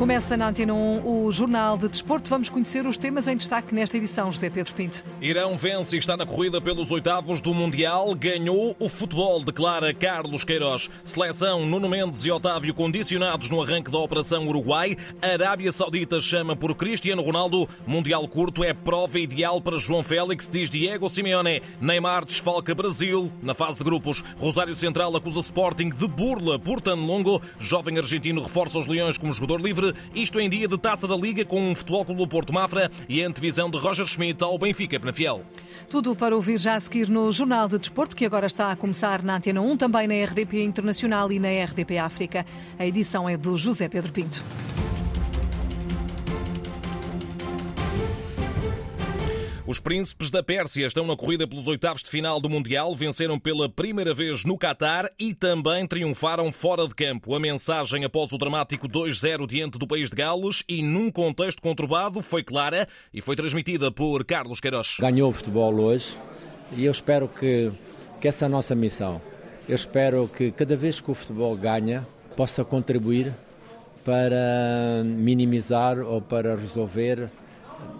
Começa na Antena 1 o Jornal de Desporto. Vamos conhecer os temas em destaque nesta edição, José Pedro Pinto. Irão vence e está na corrida pelos oitavos do Mundial. Ganhou o futebol, declara Carlos Queiroz. Seleção Nuno Mendes e Otávio condicionados no arranque da Operação Uruguai. Arábia Saudita chama por Cristiano Ronaldo. Mundial curto é prova ideal para João Félix, diz Diego Simeone. Neymar desfalca Brasil. Na fase de grupos, Rosário Central acusa Sporting de burla por tão longo. Jovem argentino reforça os Leões como jogador livre isto em dia de taça da Liga com o Futebol Clube do Porto Mafra e a antevisão de Roger Schmidt ao Benfica Penafiel. Tudo para ouvir já a seguir no Jornal de Desporto, que agora está a começar na Antena 1, também na RDP Internacional e na RDP África. A edição é do José Pedro Pinto. Os príncipes da Pérsia estão na corrida pelos oitavos de final do Mundial, venceram pela primeira vez no Catar e também triunfaram fora de campo. A mensagem após o dramático 2-0 diante do país de Gales e num contexto conturbado foi clara e foi transmitida por Carlos Queiroz. Ganhou o futebol hoje e eu espero que, que essa é a nossa missão. Eu espero que cada vez que o futebol ganha possa contribuir para minimizar ou para resolver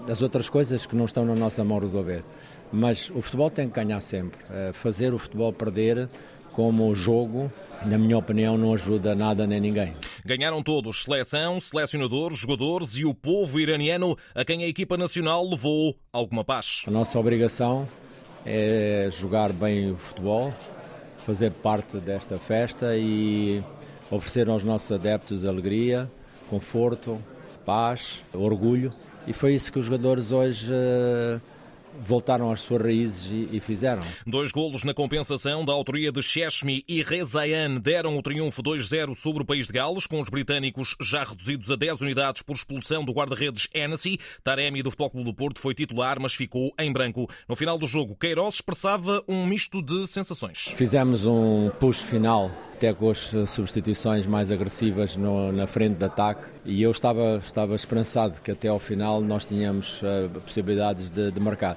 as outras coisas que não estão na nossa mão resolver. Mas o futebol tem que ganhar sempre. Eh, fazer o futebol perder como jogo, na minha opinião, não ajuda nada nem ninguém. Ganharam todos, seleção, selecionadores, jogadores e o povo iraniano a quem a equipa nacional levou alguma paz. A nossa obrigação é jogar bem o futebol, fazer parte desta festa e oferecer aos nossos adeptos alegria, conforto, paz, orgulho e foi isso que os jogadores hoje uh, voltaram às suas raízes e, fizeram. Dois golos na compensação da autoria de Cheshmi e Rezayan deram o triunfo 2-0 sobre o país de Gales, com os britânicos já reduzidos a 10 unidades por expulsão do guarda-redes Hennessy. Taremi do Futebol Clube do Porto foi titular, mas ficou em branco. No final do jogo, Queiroz expressava um misto de sensações. Fizemos um push final até com as substituições mais agressivas no, na frente de ataque e eu estava, estava esperançado que até ao final nós tínhamos uh, possibilidades de, de, marcar.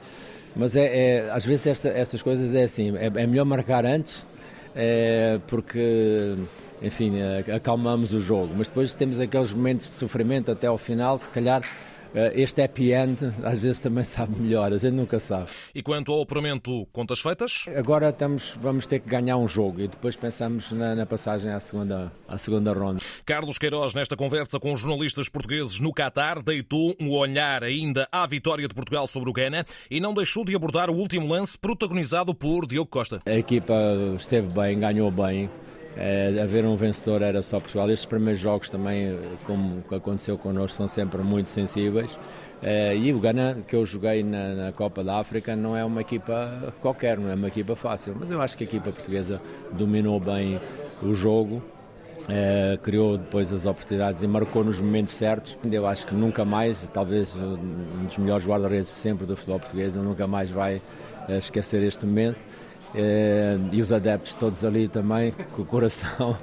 Mas é, é às vezes esta, estas coisas é assim, é, é melhor marcar antes é, porque enfim, eh, acalmamos o jogo, mas depois temos aqueles momentos de sofrimento até ao final, se calhar este happy end às vezes também sabe melhor, a gente nunca sabe. E quanto ao apuramento, contas feitas? Agora estamos, vamos ter que ganhar um jogo e depois pensamos na, na passagem à segunda, à segunda ronda. Carlos Queiroz, nesta conversa com os jornalistas portugueses no Qatar, deitou um olhar ainda à vitória de Portugal sobre o Ghana e não deixou de abordar o último lance protagonizado por Diogo Costa. A equipa esteve bem, ganhou bem, é, haver um vencedor era só Portugal. Estes primeiros jogos também, como aconteceu connosco, são sempre muito sensíveis. É, e o Ghana, que eu joguei na, na, Copa da África, não é uma equipa qualquer, não é uma equipa fácil. Mas eu acho que a equipa portuguesa dominou bem o jogo. É, criou depois as oportunidades e marcou nos momentos certos. Eu acho que nunca mais, talvez um dos melhores guarda-redes sempre do futebol português, nunca mais vai é, esquecer este momento. Eh, e os adeptos todos ali também, com o coração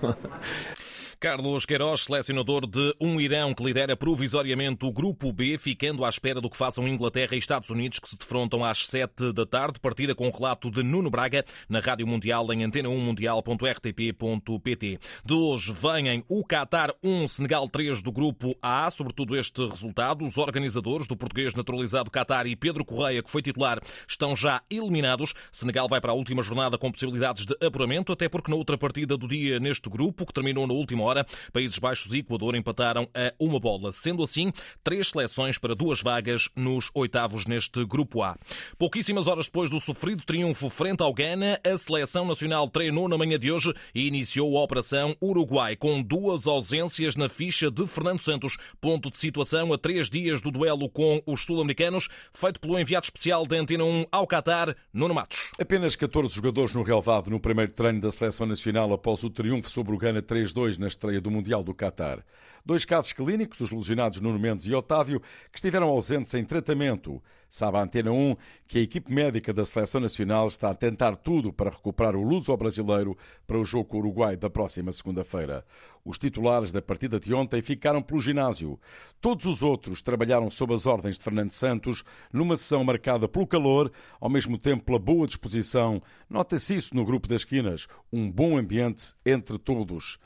Carlos Queiroz, selecionador de um Irão que lidera provisoriamente o Grupo B, ficando à espera do que façam Inglaterra e Estados Unidos, que se defrontam às 7 da tarde. Partida com o relato de Nuno Braga na Rádio Mundial em antena1mundial.rtp.pt. De hoje vêm o Qatar 1, Senegal 3 do Grupo A. Sobretudo este resultado, os organizadores do português naturalizado Qatar e Pedro Correia, que foi titular, estão já eliminados. Senegal vai para a última jornada com possibilidades de apuramento, até porque na outra partida do dia neste grupo, que terminou na última hora, hora. Países Baixos e Equador empataram a uma bola. Sendo assim, três seleções para duas vagas nos oitavos neste Grupo A. Pouquíssimas horas depois do sofrido triunfo frente ao Ghana, a seleção nacional treinou na manhã de hoje e iniciou a Operação Uruguai, com duas ausências na ficha de Fernando Santos. Ponto de situação a três dias do duelo com os sul-americanos, feito pelo enviado especial da Antena 1 ao Qatar, Nuno Matos. Apenas 14 jogadores no relevado no primeiro treino da seleção nacional após o triunfo sobre o Ghana 3-2 nas estreia do Mundial do Qatar. Dois casos clínicos, os lesionados Nuno Mendes e Otávio, que estiveram ausentes em tratamento. Sabe a Antena 1 que a equipe médica da Seleção Nacional está a tentar tudo para recuperar o luso brasileiro para o jogo com o Uruguai da próxima segunda-feira. Os titulares da partida de ontem ficaram pelo ginásio. Todos os outros trabalharam sob as ordens de Fernando Santos, numa sessão marcada pelo calor, ao mesmo tempo pela boa disposição. Nota-se isso no grupo das esquinas, um bom ambiente entre todos.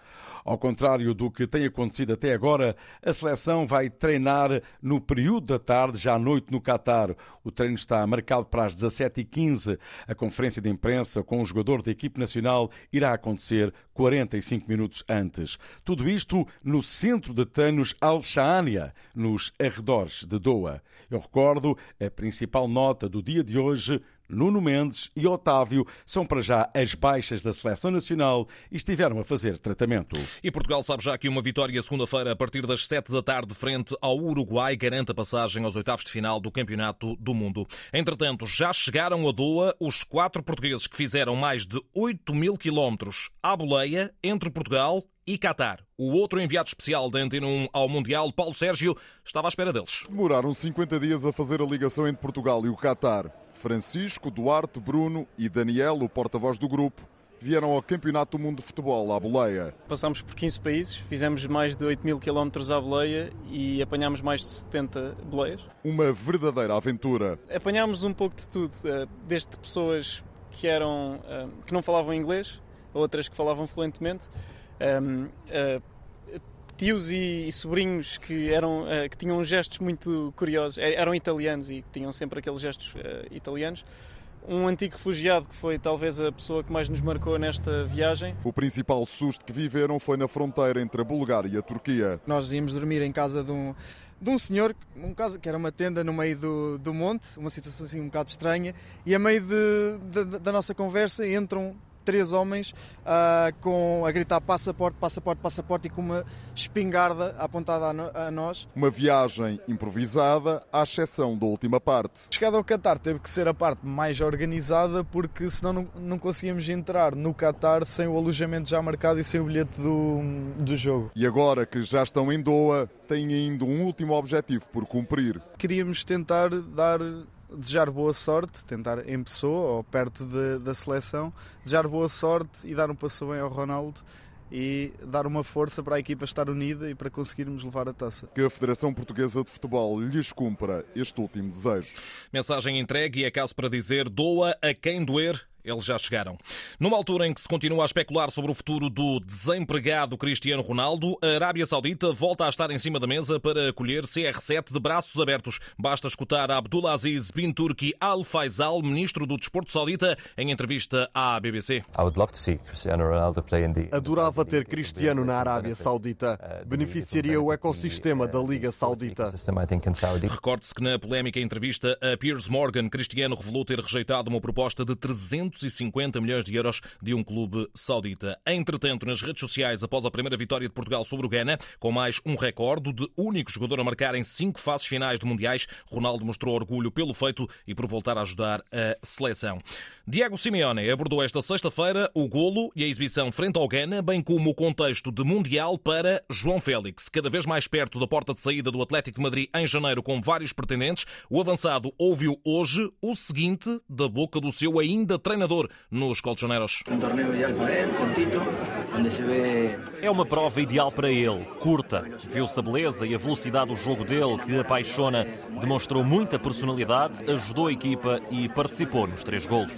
Ao contrário do que tem acontecido até agora, a seleção vai treinar no período da tarde, já à noite no Catar. O treino está marcado para as 17h15. A conferência de imprensa com o jogador da equipe nacional irá acontecer 45 minutos antes. Tudo isto no centro de treinos Al-Shaania, nos arredores de Doha. Eu recordo a principal nota do dia de hoje Nuno Mendes e Otávio são para já as baixas da seleção nacional e estiveram a fazer tratamento. E Portugal sabe já que uma vitória segunda-feira a partir das 7 da tarde frente ao Uruguai garante a passagem aos oitavos de final do Campeonato do Mundo. Entretanto, já chegaram a Doa os quatro portugueses que fizeram mais de 8 mil quilómetros à boleia entre Portugal e Qatar. O outro enviado especial da Antena 1 ao Mundial, Paulo Sérgio, estava à espera deles. Demoraram 50 dias a fazer a ligação entre Portugal e o Qatar. Francisco, Duarte, Bruno e Daniel, o porta-voz do grupo, vieram ao Campeonato do Mundo de Futebol, à boleia. Passámos por 15 países, fizemos mais de 8 mil quilómetros à boleia e apanhámos mais de 70 boleias. Uma verdadeira aventura. Apanhámos um pouco de tudo, eh, desde pessoas que, eram, eh, que não falavam inglês, outras que falavam fluentemente, eh, tios e, sobrinhos que, eram, uh, que tinham gestos muito curiosos, é, eram italianos e que tinham sempre aqueles gestos uh, italianos. Um antigo refugiado que foi talvez a pessoa que mais nos marcou nesta viagem. O principal susto que viveram foi na fronteira entre a Bulgária e a Turquia. Nós íamos dormir em casa de um, de um senhor, um casa que era uma tenda no meio do, do monte, uma situação assim um bocado estranha, e a meio de, de, da nossa conversa entram três homens uh, com, a gritar passaporte, passaporte, passaporte e com uma espingarda apontada a, no, a, nós. Uma viagem improvisada, à exceção da última parte. Chegada ao Qatar teve que ser a parte mais organizada porque senão não, não conseguíamos entrar no Qatar sem o alojamento já marcado e sem o bilhete do, do jogo. E agora que já estão em Doha, têm ainda um último objetivo por cumprir. Queríamos tentar dar desejar boa sorte, tentar em pessoa ou perto de, da seleção, desejar boa sorte e dar um passo bem ao Ronaldo e dar uma força para a equipa estar unida e para conseguirmos levar a taça. Que a Federação Portuguesa de Futebol lhes cumpra este último desejo. Mensagem entregue e é caso para dizer doa a quem doer eles já chegaram. Numa altura em que se continua a especular sobre o futuro do desempregado Cristiano Ronaldo, a Arábia Saudita volta a estar em cima da mesa para acolher CR7 de braços abertos. Basta escutar Abdulaziz bin Turki Al Faisal, ministro do Desporto Saudita, em entrevista à BBC. Adorava ter Cristiano na Arábia Saudita. Beneficiaria o ecossistema da Liga Saudita. Recorde-se que na polémica entrevista a Piers Morgan, Cristiano revelou ter rejeitado uma proposta de 300 250 milhões de euros de um clube saudita. Entretanto, nas redes sociais, após a primeira vitória de Portugal sobre o Ghana, com mais um recorde de único jogador a marcar em cinco fases finais de mundiais, Ronaldo mostrou orgulho pelo feito e por voltar a ajudar a seleção. Diego Simeone abordou esta sexta-feira o golo e a exibição frente ao Ghana, bem como o contexto de Mundial para João Félix. Cada vez mais perto da porta de saída do Atlético de Madrid em janeiro com vários pretendentes, o avançado ouviu hoje o seguinte da boca do seu ainda treinador treinador nos Colchoneros. É uma prova ideal para ele, curta. Viu-se a beleza e a velocidade do jogo dele, que apaixona. Demonstrou muita personalidade, ajudou a equipa e participou nos três golos.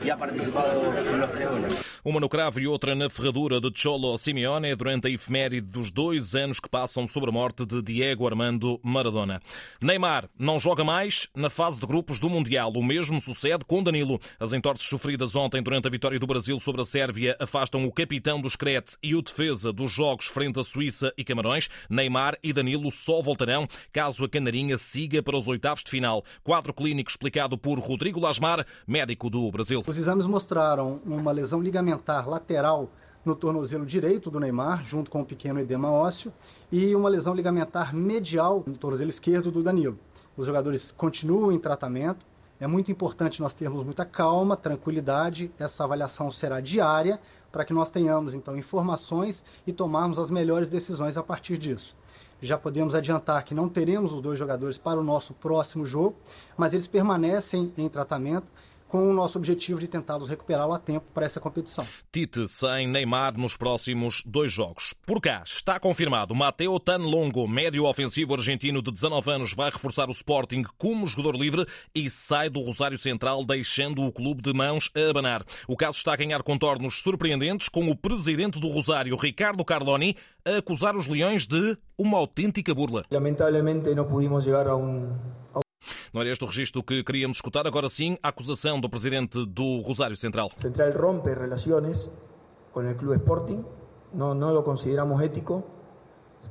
Uma no cravo e outra na ferradura de Cholo Simeone durante a efeméride dos dois anos que passam sobre a morte de Diego Armando Maradona. Neymar não joga mais na fase de grupos do Mundial. O mesmo sucede com Danilo. As entorces sofridas ontem durante a vitória do Brasil sobre a Sérvia afastam o capitão do Screte e o defesa dos jogos frente a Suíça e Camarões. Neymar e Danilo só voltarão caso a Canarinha siga para os oitavos de final. Quadro clínico explicado por Rodrigo Lasmar, médico do Brasil. Os exames mostraram uma lesão ligamentar lateral no tornozelo direito do Neymar, junto com um pequeno edema ósseo, e uma lesão ligamentar medial no tornozelo esquerdo do Danilo. Os jogadores continuam em tratamento. É muito importante nós termos muita calma, tranquilidade. Essa avaliação será diária para que nós tenhamos então informações e tomarmos as melhores decisões a partir disso. Já podemos adiantar que não teremos os dois jogadores para o nosso próximo jogo, mas eles permanecem em tratamento com o nosso objetivo de tentá-los recuperá-lo a tempo para essa competição. Tite sem Neymar nos próximos dois jogos. Por cá, está confirmado. Mateo Tanlongo, médio ofensivo argentino de 19 anos, vai reforçar o Sporting como jogador livre e sai do Rosário Central, deixando o clube de mãos a abanar. O caso está a ganhar contornos surpreendentes, com o presidente do Rosário, Ricardo Carloni, a acusar os Leões de uma autêntica burla. Lamentablemente não pudimos chegar a um não era este o registro que queríamos escutar. Agora sim, a acusação do presidente do Rosário Central. Central rompe relações com o Clube Sporting. Não, não o consideramos ético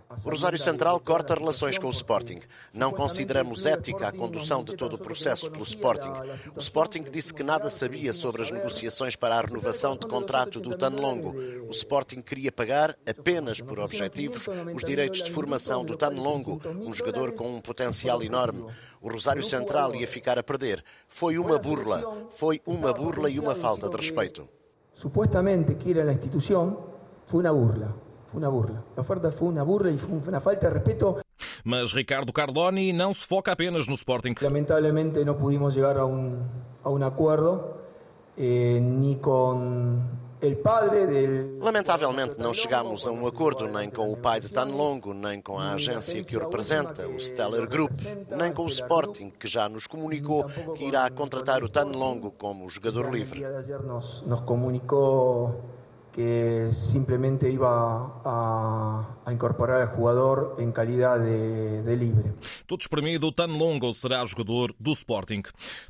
o Rosário Central corta relações com o Sporting. Não consideramos ética a condução de todo o processo pelo Sporting. O Sporting disse que nada sabia sobre as negociações para a renovação de contrato do Tanlongo. O Sporting queria pagar apenas por objetivos os direitos de formação do Tanlongo, um jogador com um potencial enorme. O Rosário Central ia ficar a perder. Foi uma burla. Foi uma burla e uma falta de respeito. Supostamente que era a instituição, foi uma burla uma burla. A oferta foi uma burla e foi uma falta de respeito. Mas Ricardo Carloni não se foca apenas no Sporting. Lamentablemente não pudimos chegar a um, a um acordo, eh, nem com Lamentavelmente não chegámos a um acordo nem com o pai de Tanlongo, nem com a agência que o representa, o Stellar Group, nem com o Sporting, que já nos comunicou que irá contratar o Tanlongo como jogador livre. Nos comunicou que simplesmente iba a, a incorporar em qualidade de, de livre. Tudo espremido, Tan Longo será jogador do Sporting.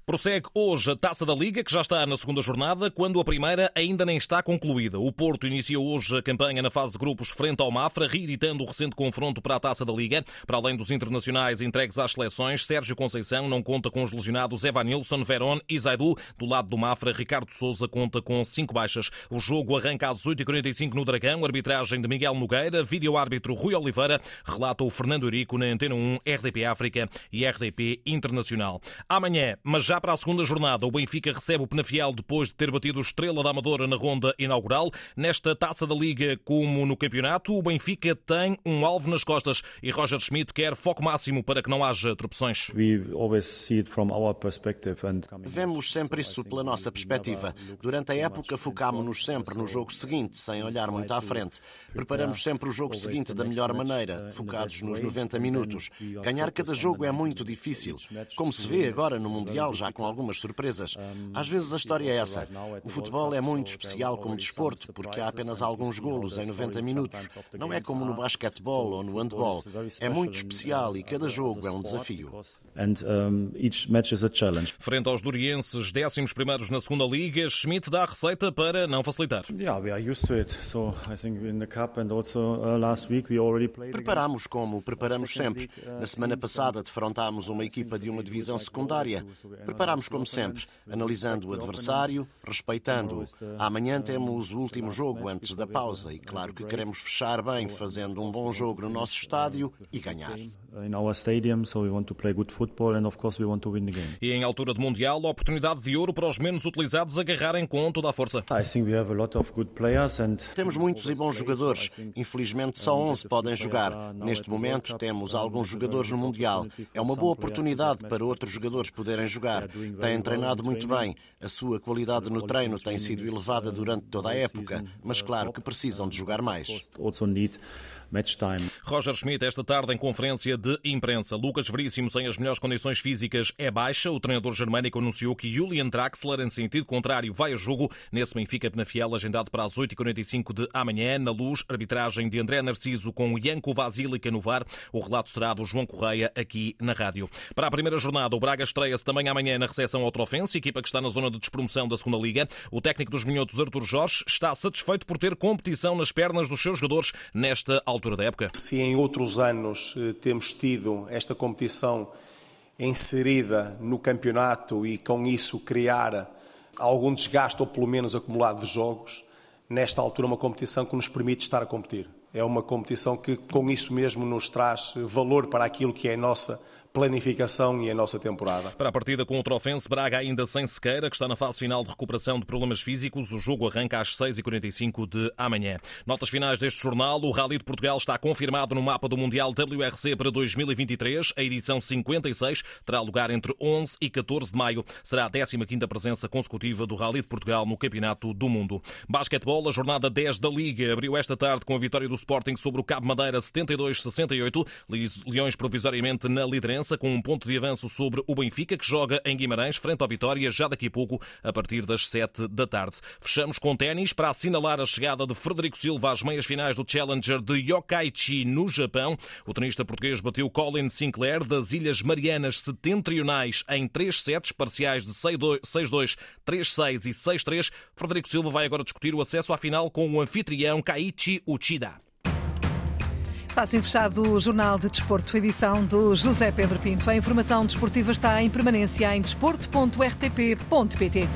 Prossegue hoje a Taça da Liga, que já está na segunda jornada, quando a primeira ainda nem está concluída. O Porto inicia hoje a campanha na fase de grupos frente ao Mafra, reeditando o recente confronto para a Taça da Liga. Para além dos internacionais entregues às seleções, Sérgio Conceição não conta com os lesionados Evanilson, Verón e Zaidu. Do lado do Mafra, Ricardo Souza conta com cinco baixas. O jogo arranca às às 8h45 no Dragão, arbitragem de Miguel Nogueira, vídeo-árbitro Rui Oliveira, relata o Fernando Eurico na Antena 1, RDP África e RDP Internacional. Amanhã, mas já para a segunda jornada, o Benfica recebe o Penafiel depois de ter batido Estrela da Amadora na ronda inaugural. Nesta taça da Liga, como no campeonato, o Benfica tem um alvo nas costas e Roger Schmidt quer foco máximo para que não haja tropeções. Vemos sempre isso pela nossa perspectiva. Durante a época, focámos-nos sempre no jogo seguinte, sem olhar muito à frente. Preparamos sempre o jogo seguinte da melhor maneira, focados nos 90 minutos. Ganhar cada jogo é muito difícil. Como se vê agora no Mundial, já com algumas surpresas. Às vezes a história é essa. O futebol é muito especial como desporto, porque há apenas alguns golos em 90 minutos. Não é como no basquetebol ou no handball. É muito especial e cada jogo é um desafio. Frente aos durienses, décimos primeiros na segunda liga, Schmidt dá a receita para não facilitar. Preparamos como preparamos sempre. Uh, Na semana passada defrontámos uma equipa de uma divisão secundária. Preparamos como sempre, analisando o adversário, respeitando-o. Amanhã temos o último jogo antes da pausa e claro que queremos fechar bem, fazendo um bom jogo no nosso estádio e ganhar in our stadium, so we want to play good football and of course we want to win the game. E em altura de mundial, oportunidade de ouro para os menos utilizados agarrarem com toda a força. I think we have a lot of good players and temos muitos e bons jogadores. Infelizmente só 11 podem jogar. Neste momento temos alguns jogadores no mundial. É uma boa oportunidade para outros jogadores poderem jogar. Têm treinado muito bem. A sua qualidade no treino tem sido elevada durante toda a época, mas claro que precisam de jogar mais. Roger Schmidt, esta tarde em conferência de imprensa. Lucas Veríssimo, sem as melhores condições físicas, é baixa. O treinador germânico anunciou que Julian Draxler, em sentido contrário, vai a jogo nesse Benfica Penafiel, agendado para as 8h45 de amanhã. Na luz, arbitragem de André Narciso com Ianco Vasílica no VAR. O relato será do João Correia aqui na rádio. Para a primeira jornada, o Braga estreia-se também amanhã na recepção ao Trofense, equipa que está na zona de despromoção da segunda Liga. O técnico dos Minhotos, Artur Jorge, está satisfeito por ter competição nas pernas dos seus jogadores nesta altura da época. Se em outros anos eh, temos tido esta competição inserida no campeonato e com isso criar algum desgaste ou pelo menos acumulado de jogos, nesta altura uma competição que nos permite estar a competir. É uma competição que com isso mesmo nos traz valor para aquilo que é a nossa planificação e a nossa temporada. Para a partida com o Trofense, Braga ainda sem sequeira, que está na fase final de recuperação de problemas físicos. O jogo arranca às 6h45 de amanhã. Notas finais deste jornal. O Rally de Portugal está confirmado no mapa do Mundial WRC para 2023. A edição 56 terá lugar entre 11 e 14 de maio. Será a 15ª presença consecutiva do Rally de Portugal no Campeonato do Mundo. Basquetebol, a jornada 10 da Liga abriu esta tarde com a vitória do Sporting sobre o Cabo Madeira 72-68. Leões provisoriamente na liderança com um ponto de avanço sobre o Benfica, que joga em Guimarães, frente ao Vitória, já daqui a pouco, a partir das 7 da tarde. Fechamos com ténis para assinalar a chegada de Frederico Silva às meias finais do Challenger de Yokkaichi, no Japão. O tenista português bateu Colin Sinclair das Ilhas Marianas Setentrionais em três sets parciais de 6-2, 3-6 e 6-3. Frederico Silva vai agora discutir o acesso à final com o anfitrião Kaichi Uchida. Está assim fechado o Jornal de Desporto, edição do José Pedro Pinto. A informação desportiva está em permanência em desporto.rtp.pt.